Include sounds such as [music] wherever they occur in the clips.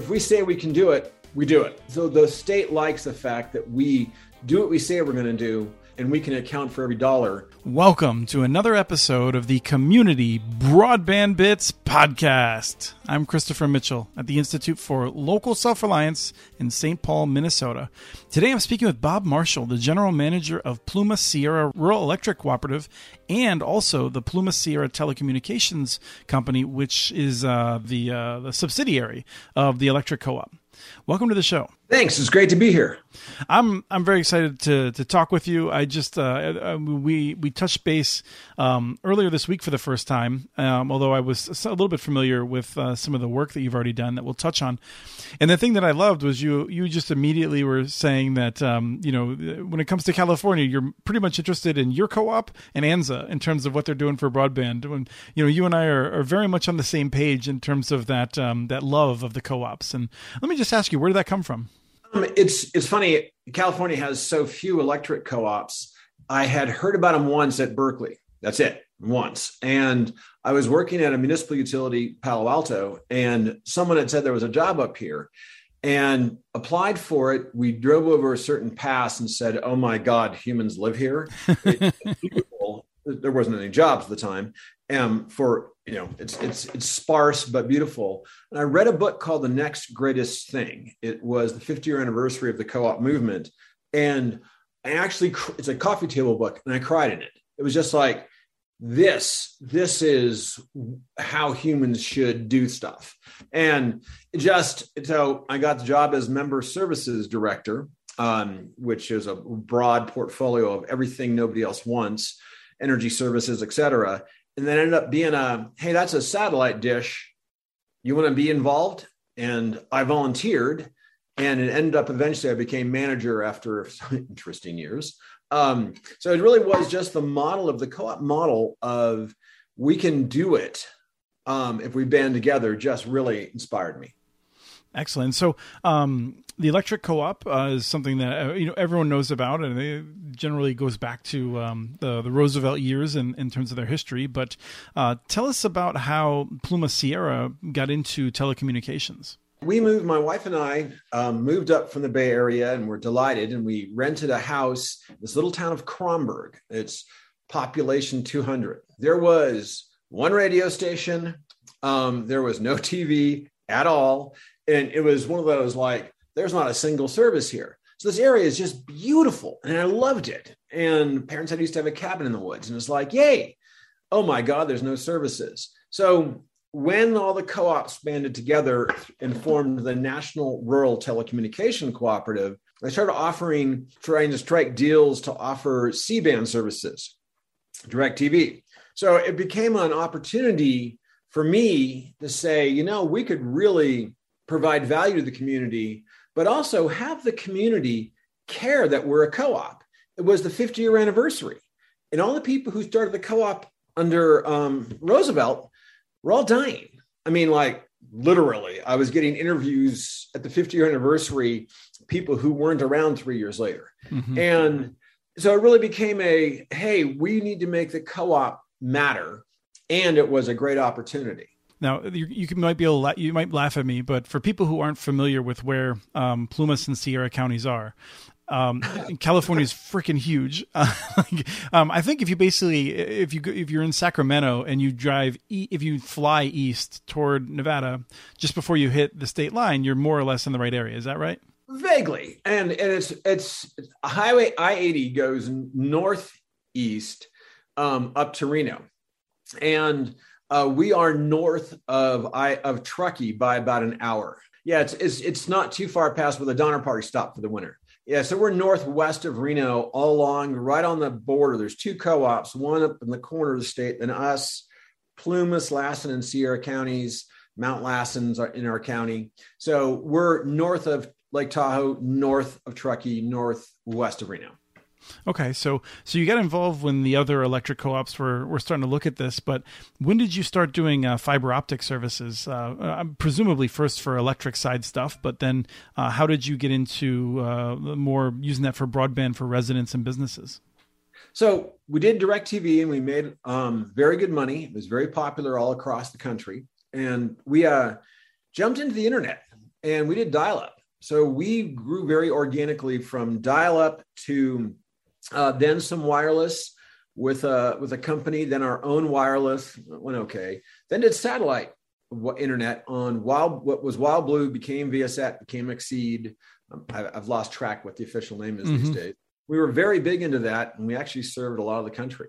If we say we can do it, we do it. So the state likes the fact that we do what we say we're going to do and we can account for every dollar. Welcome to another episode of the Community Broadband Bits podcast. I'm Christopher Mitchell at the Institute for Local Self Reliance in St. Paul, Minnesota. Today I'm speaking with Bob Marshall, the general manager of Plumas-Sierra Rural Electric Cooperative and also the Plumas-Sierra Telecommunications Company, which is uh, the, uh, the subsidiary of the electric co op. Welcome to the show. Thanks. It's great to be here. I'm I'm very excited to to talk with you. I just uh, we we touched base um, earlier this week for the first time. Um, although I was a little bit familiar with uh, some of the work that you've already done that we'll touch on. And the thing that I loved was you you just immediately were saying that um, you know when it comes to California, you're pretty much interested in your co-op and ANZA in terms of what they're doing for broadband. When you know you and I are, are very much on the same page in terms of that um, that love of the co-ops. And let me just ask you, where did that come from? Um, it's it's funny. California has so few electric co-ops. I had heard about them once at Berkeley. That's it, once. And I was working at a municipal utility, Palo Alto, and someone had said there was a job up here, and applied for it. We drove over a certain pass and said, "Oh my God, humans live here." [laughs] there wasn't any jobs at the time, um, for you know it's it's it's sparse but beautiful. And i read a book called the next greatest thing. It was the 50 year anniversary of the co-op movement. And i actually it's a coffee table book and i cried in it. It was just like this this is how humans should do stuff. And just so i got the job as member services director um, which is a broad portfolio of everything nobody else wants energy services et cetera and then ended up being a hey that's a satellite dish. You want to be involved? And i volunteered and it ended up eventually i became manager after [laughs] some interesting years. Um, so it really was just the model of the co-op model of we can do it. Um, if we band together just really inspired me Excellent. So, um, the electric co-op uh, is something that uh, you know everyone knows about, and it generally goes back to um, the, the Roosevelt years in, in terms of their history. But uh, tell us about how Plumas-Sierra got into telecommunications. We moved, my wife and I um, moved up from the Bay Area, and we're delighted. And we rented a house, this little town of Cromberg. It's population 200. There was one radio station. Um, there was no TV at all and it was one of those like there's not a single service here. So this area is just beautiful and i loved it. And parents had used to have a cabin in the woods and it's like yay! Oh my god there's no services. So when all the co-ops banded together and formed the national rural telecommunication cooperative they started offering trying to strike deals to offer c-band services DirecTV. So it became an opportunity for me to say you know we could really provide value to the community, but also have the community care that we're a co op. It was the 50 year anniversary. And all the people who started the co op under um, Roosevelt were all dying. I mean, like literally, I was getting interviews at the 50 year anniversary, people who weren't around three years later. Mm-hmm. And so it really became a hey, we need to make the co op matter. And it was a great opportunity. Now you, you might be able you might laugh at me, but for people who aren't familiar with where um, Plumas and Sierra counties are, um, [laughs] California is freaking huge. [laughs] Uh, um, I think if you basically if you if you're in Sacramento and you drive e- if you fly east toward Nevada just before you hit the state line, you're more or less in the right area. Is that right? Vaguely, and and it's it's Highway I eighty goes northeast um, up to Reno, and uh, we are north of I of Truckee by about an hour. Yeah, it's, it's it's not too far past where the Donner Party stopped for the winter. Yeah, so we're northwest of Reno, all along, right on the border. There's two co-ops, one up in the corner of the state, and us, Plumas, Lassen, and Sierra counties. Mount Lassen's in our county. So we're north of Lake Tahoe, north of Truckee, northwest of Reno. Okay, so so you got involved when the other electric co-ops were were starting to look at this, but when did you start doing uh, fiber optic services? Uh, uh, presumably first for electric side stuff, but then uh, how did you get into uh, more using that for broadband for residents and businesses? So we did DirecTV and we made um, very good money. It was very popular all across the country, and we uh, jumped into the internet and we did dial up. So we grew very organically from dial up to uh, then some wireless with a with a company, then our own wireless went okay. Then did satellite internet on Wild. What was Wild Blue became Viasat became Exede. Um, I, have lost track what the official name is mm-hmm. these days. We were very big into that, and we actually served a lot of the country.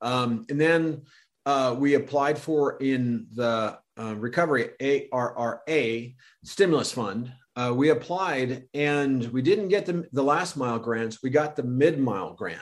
Um, and then uh, we applied for in the uh, recovery ARRA stimulus fund. Uh, we applied and we didn't get the, the last mile grants. We got the mid mile grant.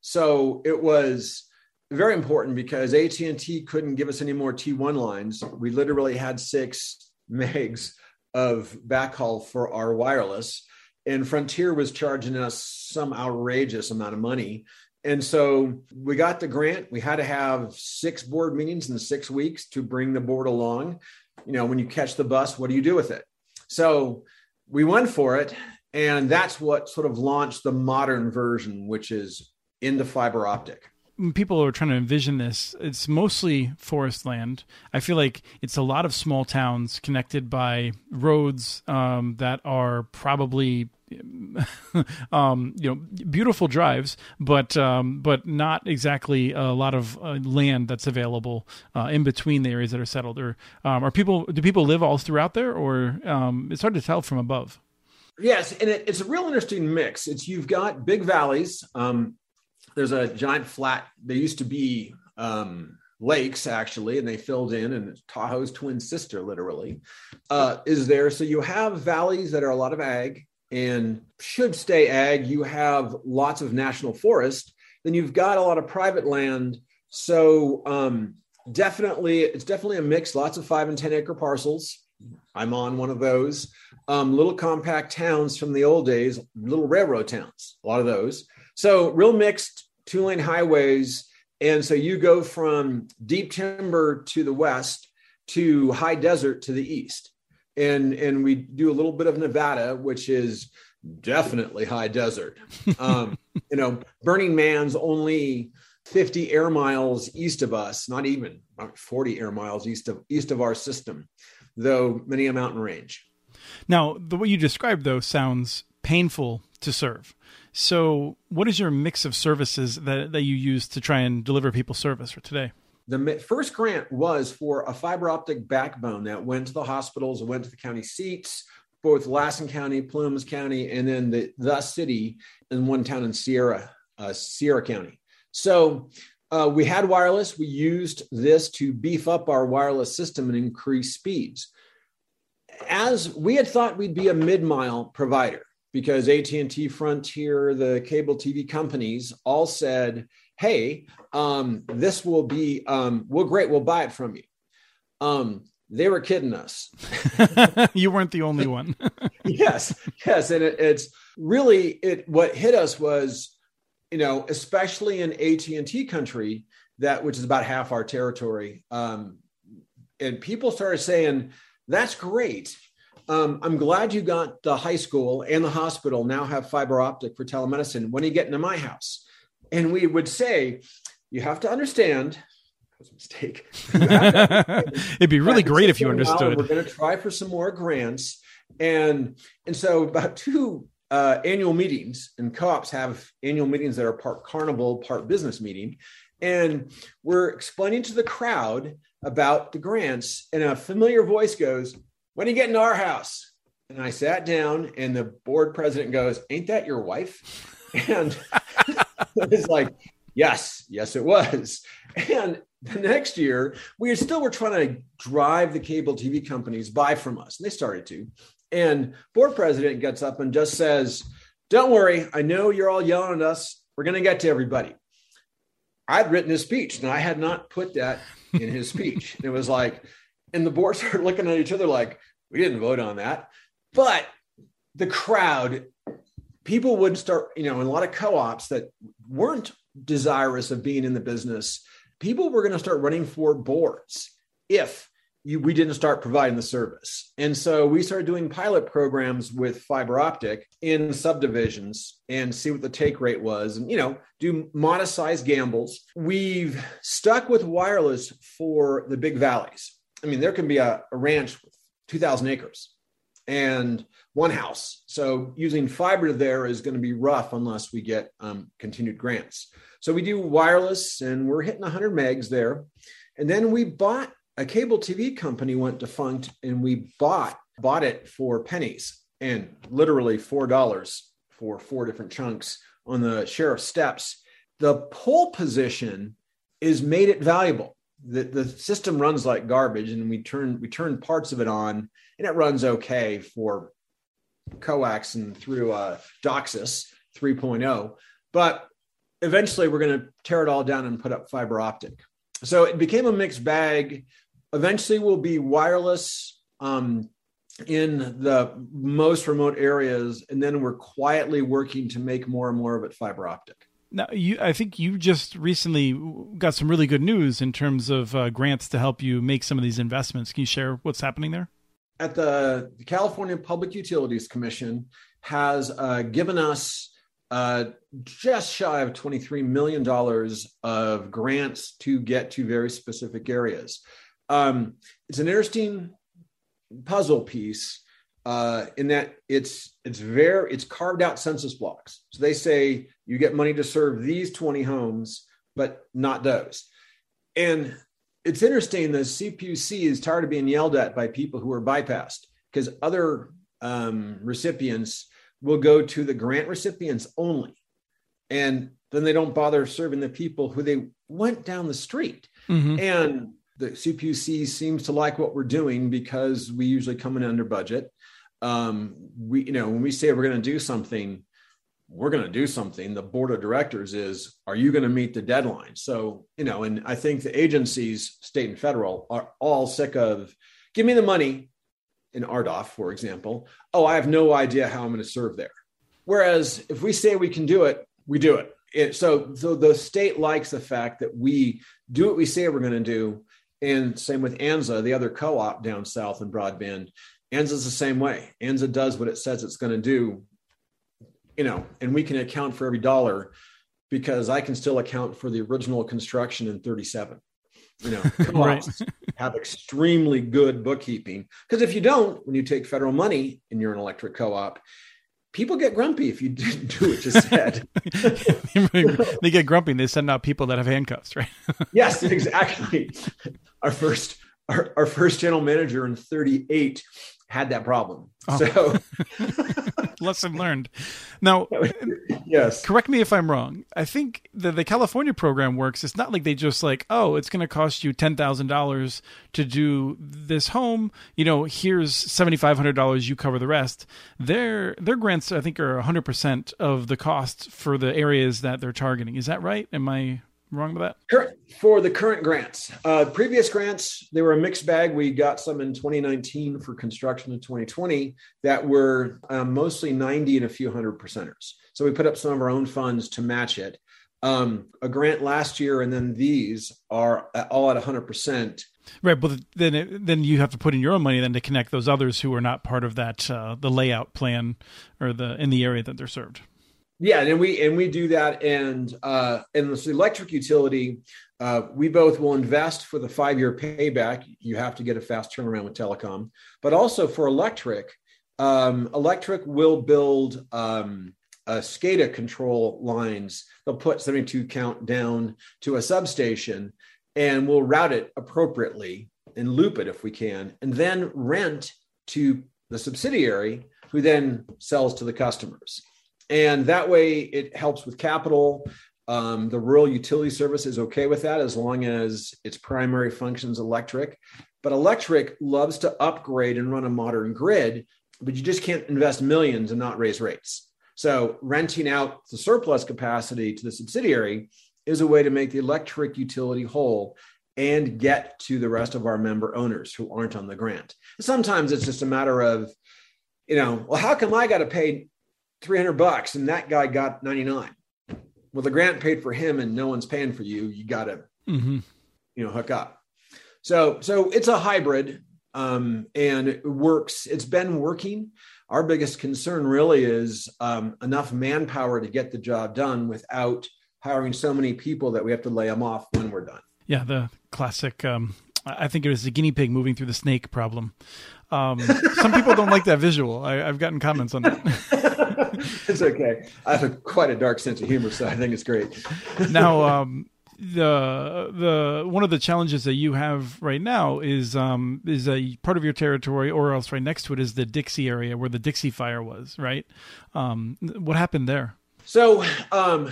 So it was very important because AT&T couldn't give us any more T1 lines. We literally had six [laughs] megs of backhaul for our wireless and Frontier was charging us some outrageous amount of money and so we got the grant. We had to have six board meetings in six weeks to bring the board along. You know, when you catch the bus, what do you do with it? So we went for it. And that's what sort of launched the modern version, which is into fiber optic people are trying to envision this, it's mostly forest land. I feel like it's a lot of small towns connected by roads um, that are probably [laughs] um, you know, beautiful drives, but um, but not exactly a lot of uh, land that's available uh, in between the areas that are settled. Or um, are people do people live all throughout there, or um, it's hard to tell from above. Yes, and it, it's a real interesting mix. It's you've got big valleys. Um, there's a giant flat. There used to be um, lakes actually, and they filled in, and Tahoe's twin sister, literally, uh, is there. So you have valleys that are a lot of ag and should stay ag, you have lots of national forest, then you've got a lot of private land. So um, definitely, it's definitely a mix. Lots of five and ten acre parcels. I'm on one of those. Um, little compact towns from the old days, little railroad towns, a lot of those. So real mixed two lane highways. And so you go from deep timber to the west to high desert to the east and and we do a little bit of Nevada, which is definitely high desert. Um, [laughs] you know, Burning Man's only 50 air miles east of us, not even 40 air miles east of east of our system, though many a mountain range. Now, the way you described though sounds painful to serve. So, what is your mix of services that, that you use to try and deliver people service for today? The first grant was for a fiber optic backbone that went to the hospitals, and went to the county seats, both Lassen County, Plumas County, and then the, the city in one town in Sierra, uh, Sierra County. So uh, we had wireless. We used this to beef up our wireless system and increase speeds. As we had thought we'd be a mid-mile provider because AT&T, Frontier, the cable TV companies all said, hey, um, this will be, um, well, great, we'll buy it from you. Um, they were kidding us. [laughs] you weren't the only one. [laughs] yes, yes, and it, it's really it. What hit us was, you know, especially in AT and T country, that which is about half our territory, um, and people started saying, "That's great." Um, I'm glad you got the high school and the hospital now have fiber optic for telemedicine. When are you getting to my house? And we would say, you have to understand. That was a mistake. [laughs] [laughs] It'd be really great if you understood. We're going to try for some more grants, and and so about two uh, annual meetings, and co-ops have annual meetings that are part carnival, part business meeting, and we're explaining to the crowd about the grants, and a familiar voice goes, "When are you getting to our house?" And I sat down, and the board president goes, "Ain't that your wife?" [laughs] And [laughs] it's like, yes, yes, it was. And the next year, we still were trying to drive the cable TV companies buy from us, and they started to. And board president gets up and just says, "Don't worry, I know you're all yelling at us. We're going to get to everybody." I'd written his speech, and I had not put that in his speech. [laughs] it was like, and the board started looking at each other like, "We didn't vote on that," but the crowd people would start, you know, in a lot of co-ops that weren't desirous of being in the business, people were going to start running for boards if you, we didn't start providing the service. And so we started doing pilot programs with fiber optic in subdivisions and see what the take rate was and, you know, do modest sized gambles. We've stuck with wireless for the big valleys. I mean, there can be a, a ranch with 2,000 acres and one house. So using fiber there is going to be rough unless we get um, continued grants. So we do wireless and we're hitting 100 megs there. And then we bought a cable TV company went defunct and we bought bought it for pennies and literally $4 for four different chunks on the sheriff's steps. The pole position is made it valuable. The, the system runs like garbage and we turn we turn parts of it on and it runs okay for coax and through uh, DOCSIS 3.0. But eventually we're going to tear it all down and put up fiber optic. So it became a mixed bag. Eventually we'll be wireless um, in the most remote areas. And then we're quietly working to make more and more of it fiber optic. Now, you, I think you just recently got some really good news in terms of uh, grants to help you make some of these investments. Can you share what's happening there? At the, California Public Utilities Commission has uh, given us uh, just shy of $23 million of grants to get to very specific areas. Um, it's an interesting puzzle piece uh, in that it's it's very it's carved out census blocks. So they say you get money to serve these 20 homes, but not those. And it's interesting the CPUC is tired of being yelled at by people who are bypassed because other um, recipients will go to the grant recipients only. And then they don't bother serving the people who they went down the street. Mm-hmm. And the CPUC seems to like what we're doing because we usually come in under budget um, we, you know, when we say we're going to do something, we're going to do something. The board of directors is, are you going to meet the deadline? So, you know, and I think the agencies, state and federal, are all sick of give me the money in RDOF, for example. Oh, I have no idea how I'm going to serve there. Whereas if we say we can do it, we do it. it so, so the state likes the fact that we do what we say we're going to do. And same with ANZA, the other co op down south in broadband ANZA's the same way. ANZA does what it says it's going to do, you know, and we can account for every dollar because I can still account for the original construction in 37. You know, [laughs] right. have extremely good bookkeeping because if you don't, when you take federal money and you're an electric co-op, people get grumpy if you [laughs] didn't do what you said. [laughs] they get grumpy and they send out people that have handcuffs, right? yes, exactly. Our first our, our first general manager in 38 had that problem. Oh. So [laughs] lesson learned. Now, [laughs] yes. Correct me if I'm wrong. I think the the California program works. It's not like they just like, oh, it's going to cost you ten thousand dollars to do this home. You know, here's seventy five hundred dollars. You cover the rest. Their their grants, I think, are hundred percent of the cost for the areas that they're targeting. Is that right? Am I wrong with that? For the current grants, uh, previous grants, they were a mixed bag. We got some in 2019 for construction in 2020 that were um, mostly 90 and a few hundred percenters. So we put up some of our own funds to match it. Um, a grant last year, and then these are all at 100%. Right, but then it, then you have to put in your own money then to connect those others who are not part of that uh, the layout plan or the in the area that they're served. Yeah, and we and we do that, and uh, and this electric utility, uh, we both will invest for the five year payback. You have to get a fast turnaround with telecom, but also for electric, um, electric will build um, uh, SCADA control lines. They'll put 72 count down to a substation, and we'll route it appropriately and loop it if we can, and then rent to the subsidiary, who then sells to the customers and that way it helps with capital. Um, the rural utility service is okay with that as long as its primary function is electric. But electric loves to upgrade and run a modern grid, but you just can't invest millions and not raise rates. So renting out the surplus capacity to the subsidiary is a way to make the electric utility whole and get to the rest of our member owners who aren't on the grant. Sometimes it's just a matter of, you know, well, how come I got to pay 300 bucks and that guy got 99 well the grant paid for him and no one's paying for you you got to mm-hmm. you know hook up so so it's a hybrid um, and it works it's been working our biggest concern really is um, enough manpower to get the job done without hiring so many people that we have to lay them off when we're done yeah the classic um, i think it was the guinea pig moving through the snake problem Um, some people don't like that visual. I, have gotten comments on that. [laughs] [laughs] it's okay. I have a, quite a dark sense of humor, so I think it's great. [laughs] now, um, the the one of the challenges that you have right now is um is a part of your territory or else right next to it is the Dixie area where the Dixie fire was right um what happened there so um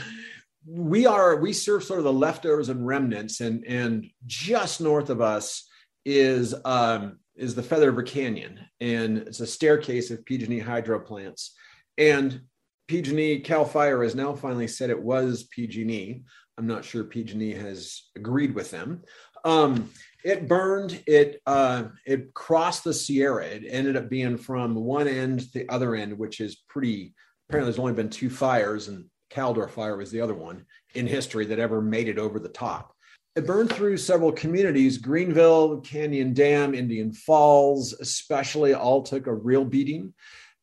we are we serve sort of the leftovers and remnants and and just north of us is um is the Feather River Canyon and it's a staircase of PG&E hydro plants and PG&E Cal Fire has now finally said it was PG&E I'm not sure PG&E has agreed with them. Um, it burned. It uh, it crossed the Sierra. It ended up being from one end to the other end, which is pretty. Apparently, there's only been two fires, and Caldor Fire was the other one in history that ever made it over the top. It burned through several communities. Greenville, Canyon Dam, Indian Falls, especially, all took a real beating.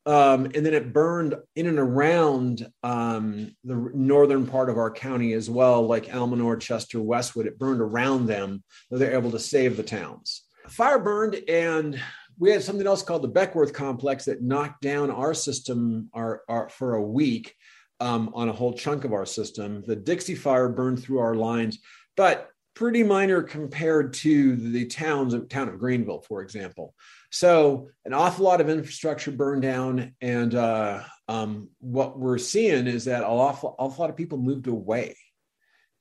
Um, and then it burned in and around um, the northern part of our county as well, like Almanor, Chester, Westwood. It burned around them, so they're able to save the towns. Fire burned, and we had something else called the Beckwourth complex that knocked down our system our, our, for a week um, on a whole chunk of our system. The Dixie fire burned through our lines, but pretty minor compared to the towns town of Greenville, for example. So an awful lot of infrastructure burned down, and uh, um, what we're seeing is that an awful, awful lot of people moved away,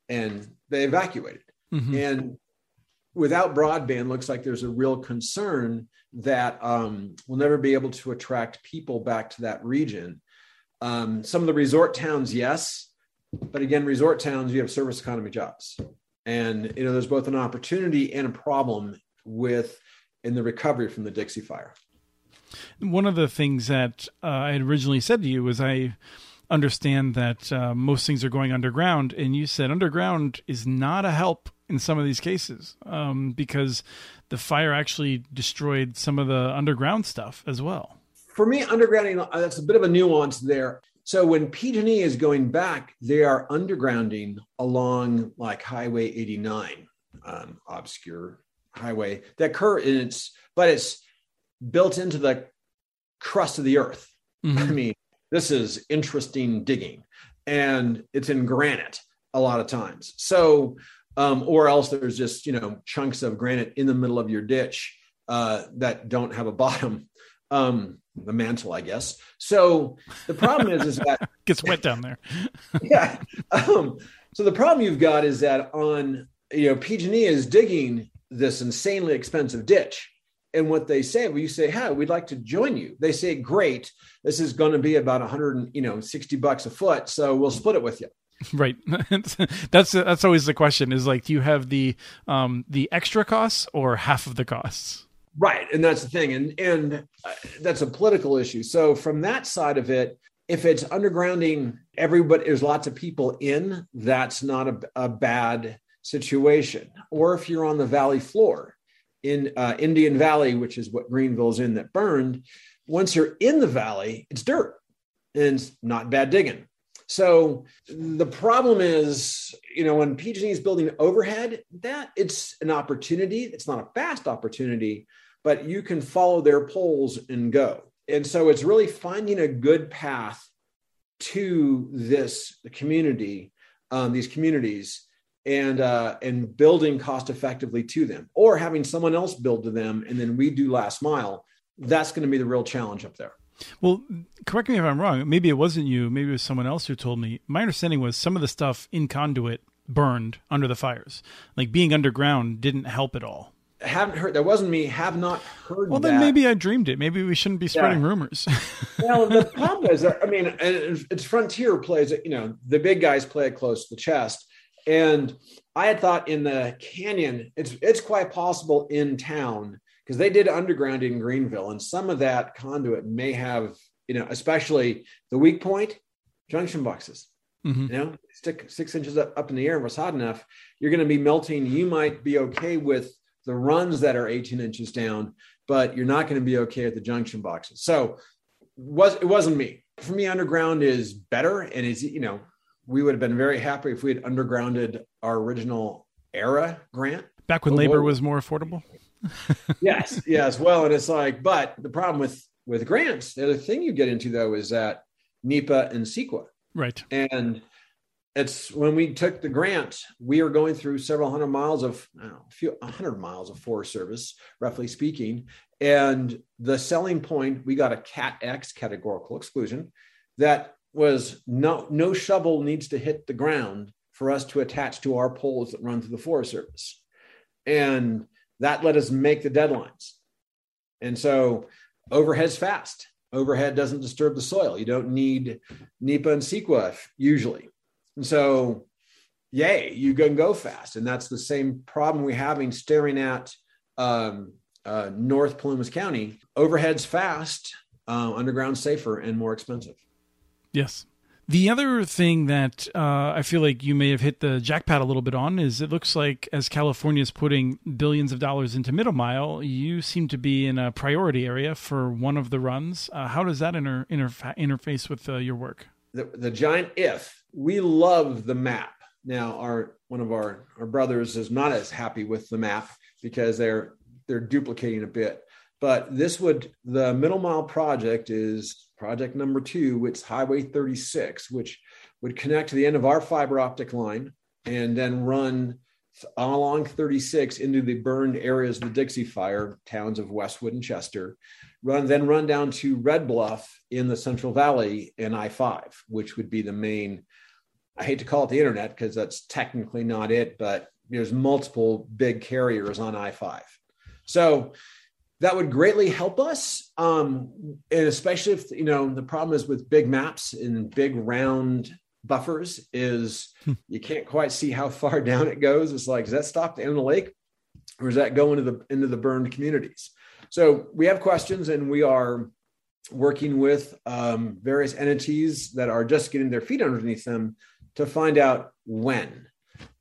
and they evacuated. Mm-hmm. And without broadband, looks like there's a real concern that um, we'll never be able to attract people back to that region. Um, some of the resort towns, yes, but again, resort towns, you have service economy jobs, and you know there's both an opportunity and a problem with in the recovery from the Dixie Fire. One of the things that uh, I had originally said to you was I understand that uh, most things are going underground, and you said underground is not a help in some of these cases um, because the fire actually destroyed some of the underground stuff as well. For me, undergrounding uh, that's a bit of a nuance there. So when PG&E is going back, they are undergrounding along like Highway 89, um, obscure highway that in its, but it's built into the crust of the earth. Mm-hmm. I mean, this is interesting digging, and it's in granite a lot of times. So, um, or else there's just you know chunks of granite in the middle of your ditch uh, that don't have a bottom. Um, the mantle, I guess. So the problem is, is that [laughs] gets wet down there. [laughs] yeah. Um, so the problem you've got is that on you know PG&E is digging this insanely expensive ditch. And what they say, well, you say, "Hi, we'd like to join you." They say, "Great, this is going to be about 100, you know, 60 bucks a foot, so we'll split it with you." Right. [laughs] that's that's always the question. Is like, do you have the um the extra costs or half of the costs? Right, and that's the thing, and and uh, that's a political issue. So from that side of it, if it's undergrounding everybody, there's lots of people in. That's not a, a bad situation, or if you're on the valley floor in uh, Indian Valley, which is what Greenville's in that burned, once you're in the valley, it's dirt and it's not bad digging. So the problem is, you know, when PG&E is building overhead, that it's an opportunity. It's not a fast opportunity, but you can follow their poles and go. And so it's really finding a good path to this community, um, these communities, and uh, and building cost effectively to them, or having someone else build to them, and then we do last mile. That's going to be the real challenge up there. Well, correct me if I'm wrong. Maybe it wasn't you. Maybe it was someone else who told me. My understanding was some of the stuff in conduit burned under the fires. Like being underground didn't help at all. haven't heard. That wasn't me. Have not heard. Well, then maybe I dreamed it. Maybe we shouldn't be spreading yeah. rumors. [laughs] well, the problem is, I mean, it's Frontier plays it. You know, the big guys play it close to the chest and I had thought in the canyon, it's it's quite possible in town because they did underground in Greenville, and some of that conduit may have, you know, especially the weak point junction boxes. Mm-hmm. You know, stick six inches up, up in the air and was hot enough, you're going to be melting. You might be okay with the runs that are 18 inches down, but you're not going to be okay at the junction boxes. So was it wasn't me. For me, underground is better, and it's you know we would have been very happy if we had undergrounded our original ARRA grant. Back when labor was more affordable. [laughs] yes, yes. Well, and it's like, but the problem with with grants, the other thing you get into though is that NEPA and CEQA. Right. And it's when we took the grant, we are going through several hundred miles of, know, a few hundred miles of Forest Service, roughly speaking. And the selling point, we got a Cat X categorical exclusion that was no no shovel needs to hit the ground for us to attach to our poles that run through the Forest Service, and that let us make the deadlines. And so overhead's fast. Overhead doesn't disturb the soil. You don't need NEPA and CEQA usually. And so, yay, you can go fast. And that's the same problem we're having staring at um, uh, North Plumas County. Overhead's fast, uh, underground safer, and more expensive. Yes. The other thing that uh, I feel like you may have hit the jackpot a little bit on is it looks like as California is putting billions of dollars into middle mile, you seem to be in a priority area for one of the runs. Uh, how does that inter- interfa- interface with uh, your work? The, the giant if we love the map. Now, our one of our our brothers is not as happy with the map because they're they're duplicating a bit. But this would the middle mile project is project number two, which Highway 36, which would connect to the end of our fiber optic line and then run along 36 into the burned areas of the Dixie Fire towns of Westwood and Chester, run then run down to Red Bluff in the Central Valley and I-5, which would be the main. I hate to call it the internet because that's technically not it, but there's multiple big carriers on I-5. So that would greatly help us. Um, and especially if, you know, the problem is with big maps and big round buffers is hmm. you can't quite see how far [laughs] down it goes. It's like, does that stop the end of the lake or does that go into the, into the burned communities? So we have questions and we are working with um, various entities that are just getting their feet underneath them to find out when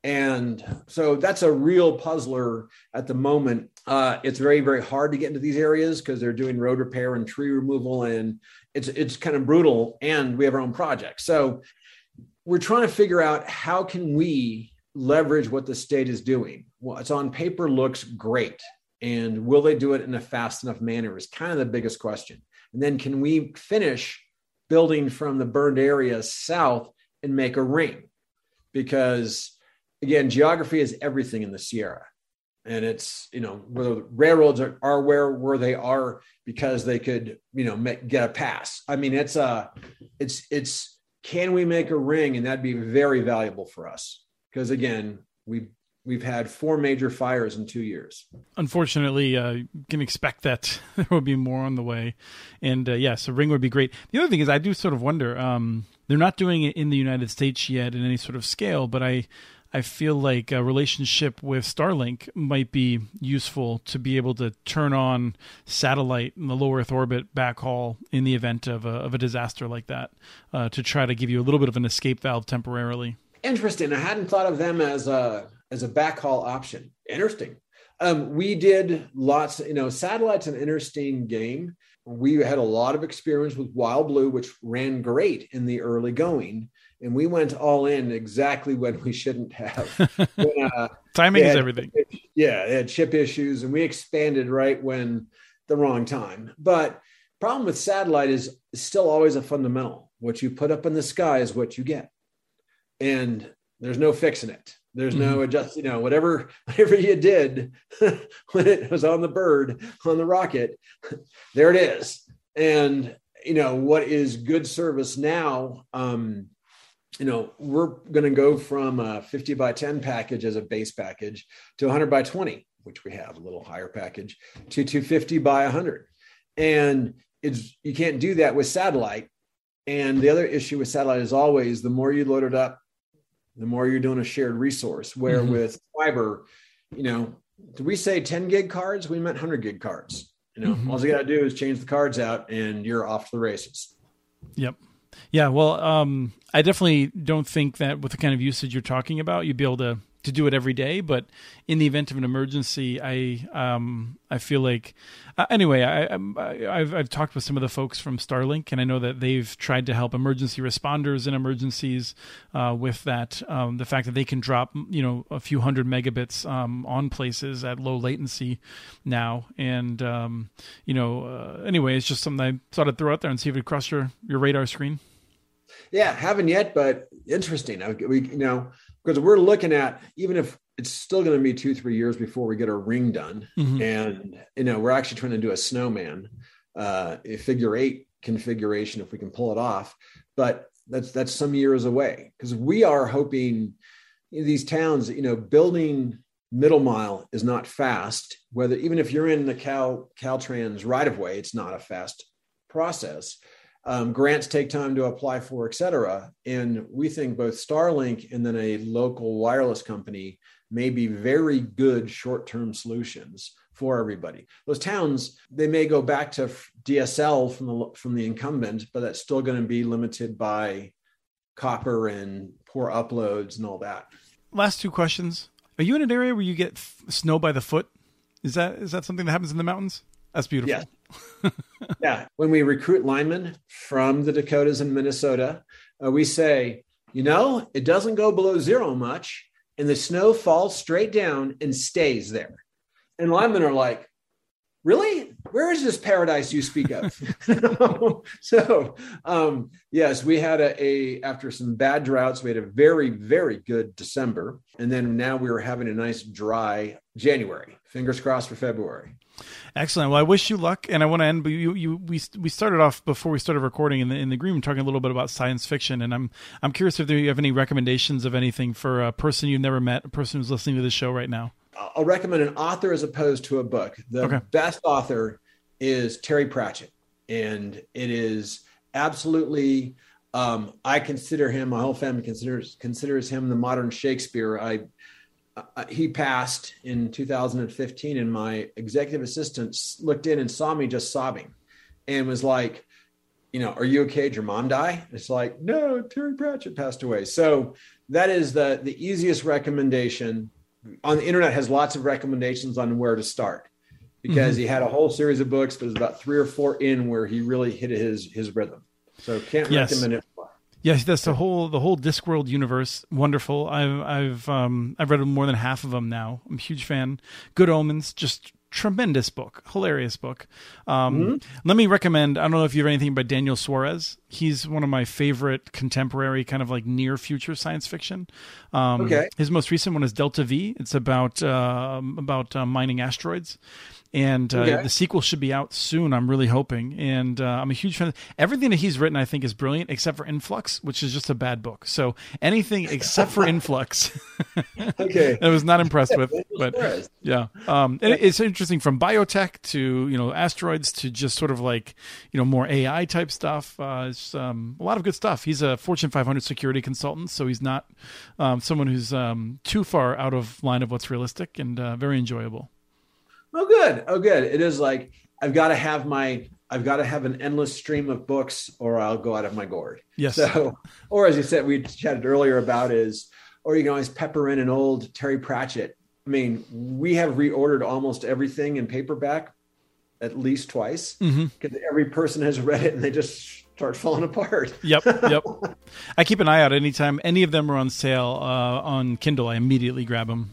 and so that's a real puzzler at the moment. Uh, it's very, very hard to get into these areas because they're doing road repair and tree removal, and it's it's kind of brutal. And we have our own projects, so we're trying to figure out how can we leverage what the state is doing. What's on paper looks great, and will they do it in a fast enough manner? Is kind of the biggest question. And then can we finish building from the burned areas south and make a ring? Because again, geography is everything in the Sierra. And it's, you know, where the railroads are, are where, where they are because they could, you know, make, get a pass. I mean, it's a, uh, it's, it's, can we make a ring? And that'd be very valuable for us. Because again, we've, we've had four major fires in two years. Unfortunately, uh, you can expect that [laughs] there will be more on the way. And uh, yes, a ring would be great. The other thing is, I do sort of wonder. Um, they're not doing it in the United States yet in any sort of scale, but I I feel like a relationship with Starlink might be useful to be able to turn on satellite in the low Earth orbit backhaul in the event of a, of a disaster like that uh, to try to give you a little bit of an escape valve temporarily. Interesting. I hadn't thought of them as a as a backhaul option. Interesting. Um, we did lots. You know, satellite's an interesting game. We had a lot of experience with Wild Blue, which ran great in the early going and we went all in exactly when we shouldn't have. [laughs] when, uh, Timing is everything. Yeah, it had chip issues, and we expanded right when the wrong time. But problem with satellite is still always a fundamental. What you put up in the sky is what you get, and there's no fixing it. There's mm-hmm. no adjust. You know, whatever [laughs] whatever you did [laughs] when it was on the bird on the rocket, there it is. And you know what is good service now. Um, you know, we're going to go from a 50 by 10 package as a base package to 100 by 20, which we have a little higher package, to 250 by 100. And it's you can't do that with satellite. And the other issue with satellite is always the more you load it up, the more you're doing a shared resource. Where mm-hmm. with fiber, you know, did we say 10 gig cards? We meant 100 gig cards. You know, mm-hmm. all you got to do is change the cards out and you're off to the races. Yep. Yeah, well, um, I definitely don't think that with the kind of usage you're talking about, you'd be able to to do it every day, but in the event of an emergency, I um, I feel like uh, anyway. I, I have I've talked with some of the folks from Starlink, and I know that they've tried to help emergency responders in emergencies uh, with that. Um, the fact that they can drop you know a few hundred megabits um, on places at low latency now, and um, you know uh, anyway, it's just something I thought I'd throw out there and see if it cross your your radar screen. Yeah, haven't yet, but interesting. We you know because we're looking at even if it's still going to be two three years before we get our ring done mm-hmm. and you know we're actually trying to do a snowman uh a figure eight configuration if we can pull it off but that's that's some years away because we are hoping these towns you know building middle mile is not fast whether even if you're in the cal caltrans right of way it's not a fast process um, grants take time to apply for, et cetera. And we think both Starlink and then a local wireless company may be very good short term solutions for everybody. Those towns, they may go back to DSL from the, from the incumbent, but that's still going to be limited by copper and poor uploads and all that. Last two questions. Are you in an area where you get snow by the foot? Is that is that something that happens in the mountains? That's beautiful. Yeah yeah. When we recruit linemen from the Dakotas and Minnesota, uh, we say, you know, it doesn't go below zero much, and the snow falls straight down and stays there. And linemen are like, really where is this paradise you speak of [laughs] [laughs] so um, yes we had a, a, after some bad droughts we had a very very good december and then now we were having a nice dry january fingers crossed for february Excellent. Well, I wish you luck, and I want to end. But you, you, we, we started off before we started recording in the in the agreement talking a little bit about science fiction, and I'm I'm curious if you have any recommendations of anything for a person you've never met, a person who's listening to the show right now. I'll recommend an author as opposed to a book. The okay. best author is Terry Pratchett, and it is absolutely. Um, I consider him. My whole family considers considers him the modern Shakespeare. I uh, he passed in 2015 and my executive assistant looked in and saw me just sobbing and was like you know are you okay? Did your mom die? It's like no terry pratchett passed away. So that is the the easiest recommendation. On the internet has lots of recommendations on where to start because mm-hmm. he had a whole series of books but it was about three or four in where he really hit his his rhythm. So can't yes. recommend it Yes, that's the whole the whole Discworld universe. Wonderful. I've I've um I've read more than half of them now. I'm a huge fan. Good Omens, just tremendous book, hilarious book. Um, mm-hmm. Let me recommend. I don't know if you have anything by Daniel Suarez. He's one of my favorite contemporary, kind of like near future science fiction. Um, okay. His most recent one is Delta V. It's about uh, about uh, mining asteroids and uh, okay. the sequel should be out soon. I'm really hoping, and uh, I'm a huge fan. Of, everything that he's written, I think, is brilliant, except for Influx, which is just a bad book. So anything except for Influx, [laughs] okay, I was not impressed with. But yeah, um, it's interesting from biotech to you know asteroids to just sort of like you know more AI type stuff. Uh, it's um, a lot of good stuff. He's a Fortune 500 security consultant, so he's not um, someone who's um, too far out of line of what's realistic and uh, very enjoyable. Oh, good. Oh, good. It is like I've got to have my I've got to have an endless stream of books, or I'll go out of my gourd. Yes. So, or as you said, we chatted earlier about is, or you can always pepper in an old Terry Pratchett. I mean, we have reordered almost everything in paperback at least twice because mm-hmm. every person has read it and they just start falling apart. yep, [laughs] yep. I keep an eye out anytime any of them are on sale uh, on Kindle. I immediately grab them.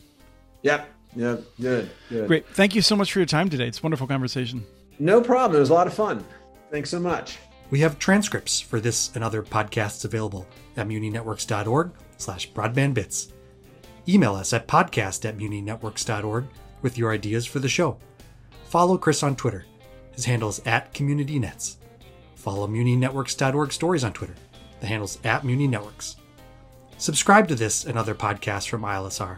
Yep, yeah, good, good. Great. Thank you so much for your time today. It's a wonderful conversation. No problem. It was a lot of fun. Thanks so much. We have transcripts for this and other podcasts available at muninetworks.org slash broadbandbits. Email us at podcast at muninetworks.org with your ideas for the show. Follow Chris on Twitter. His handle is at CommunityNets. Follow muninetworks.org stories on Twitter. The handle's at muninetworks. Subscribe to this and other podcasts from ILSR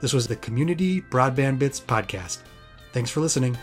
This was the Community Broadband Bits podcast. Thanks for listening.